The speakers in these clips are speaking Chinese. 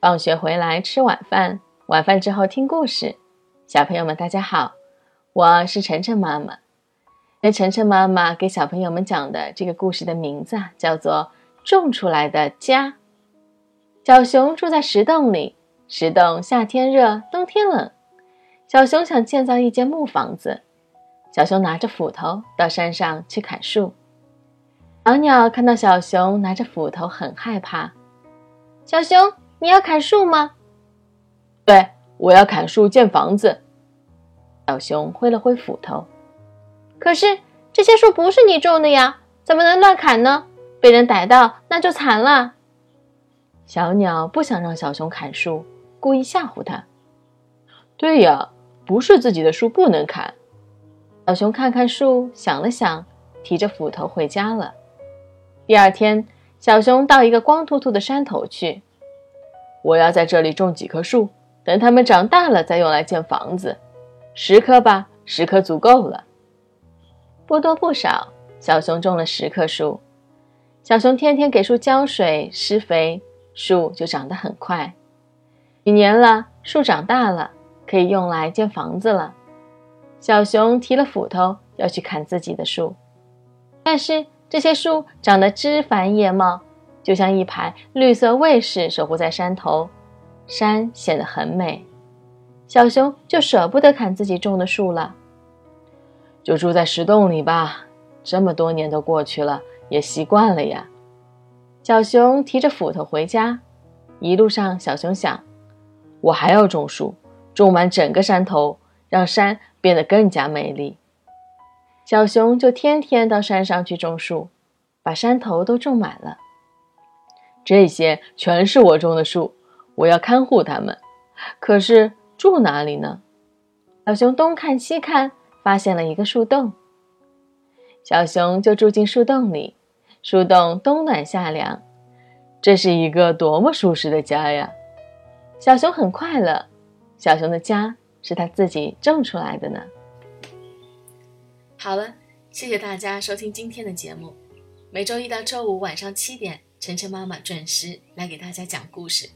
放学回来吃晚饭，晚饭之后听故事。小朋友们，大家好，我是晨晨妈妈。那晨晨妈妈给小朋友们讲的这个故事的名字啊，叫做《种出来的家》。小熊住在石洞里，石洞夏天热，冬天冷。小熊想建造一间木房子。小熊拿着斧头到山上去砍树。小鸟看到小熊拿着斧头，很害怕。小熊，你要砍树吗？对，我要砍树建房子。小熊挥了挥斧头。可是这些树不是你种的呀，怎么能乱砍呢？被人逮到那就惨了。小鸟不想让小熊砍树，故意吓唬他。对呀，不是自己的树不能砍。小熊看看树，想了想，提着斧头回家了。第二天，小熊到一个光秃秃的山头去。我要在这里种几棵树，等它们长大了再用来建房子。十棵吧，十棵足够了。不多不少，小熊种了十棵树。小熊天天给树浇水、施肥，树就长得很快。几年了，树长大了，可以用来建房子了。小熊提了斧头要去砍自己的树，但是这些树长得枝繁叶茂，就像一排绿色卫士守护在山头，山显得很美。小熊就舍不得砍自己种的树了，就住在石洞里吧。这么多年都过去了，也习惯了呀。小熊提着斧头回家，一路上小熊想：我还要种树，种满整个山头，让山。变得更加美丽。小熊就天天到山上去种树，把山头都种满了。这些全是我种的树，我要看护它们。可是住哪里呢？小熊东看西看，发现了一个树洞。小熊就住进树洞里，树洞冬暖夏凉，这是一个多么舒适的家呀！小熊很快乐。小熊的家。是他自己种出来的呢。好了，谢谢大家收听今天的节目。每周一到周五晚上七点，晨晨妈妈准时来给大家讲故事。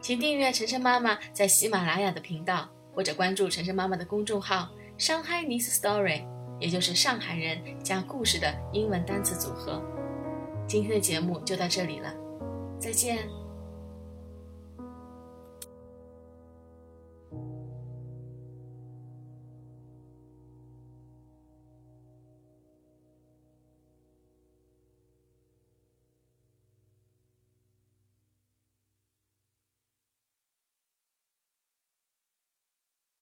请订阅晨晨妈妈在喜马拉雅的频道，或者关注晨晨妈妈的公众号“上海 Nice Story”，也就是上海人加故事的英文单词组合。今天的节目就到这里了，再见。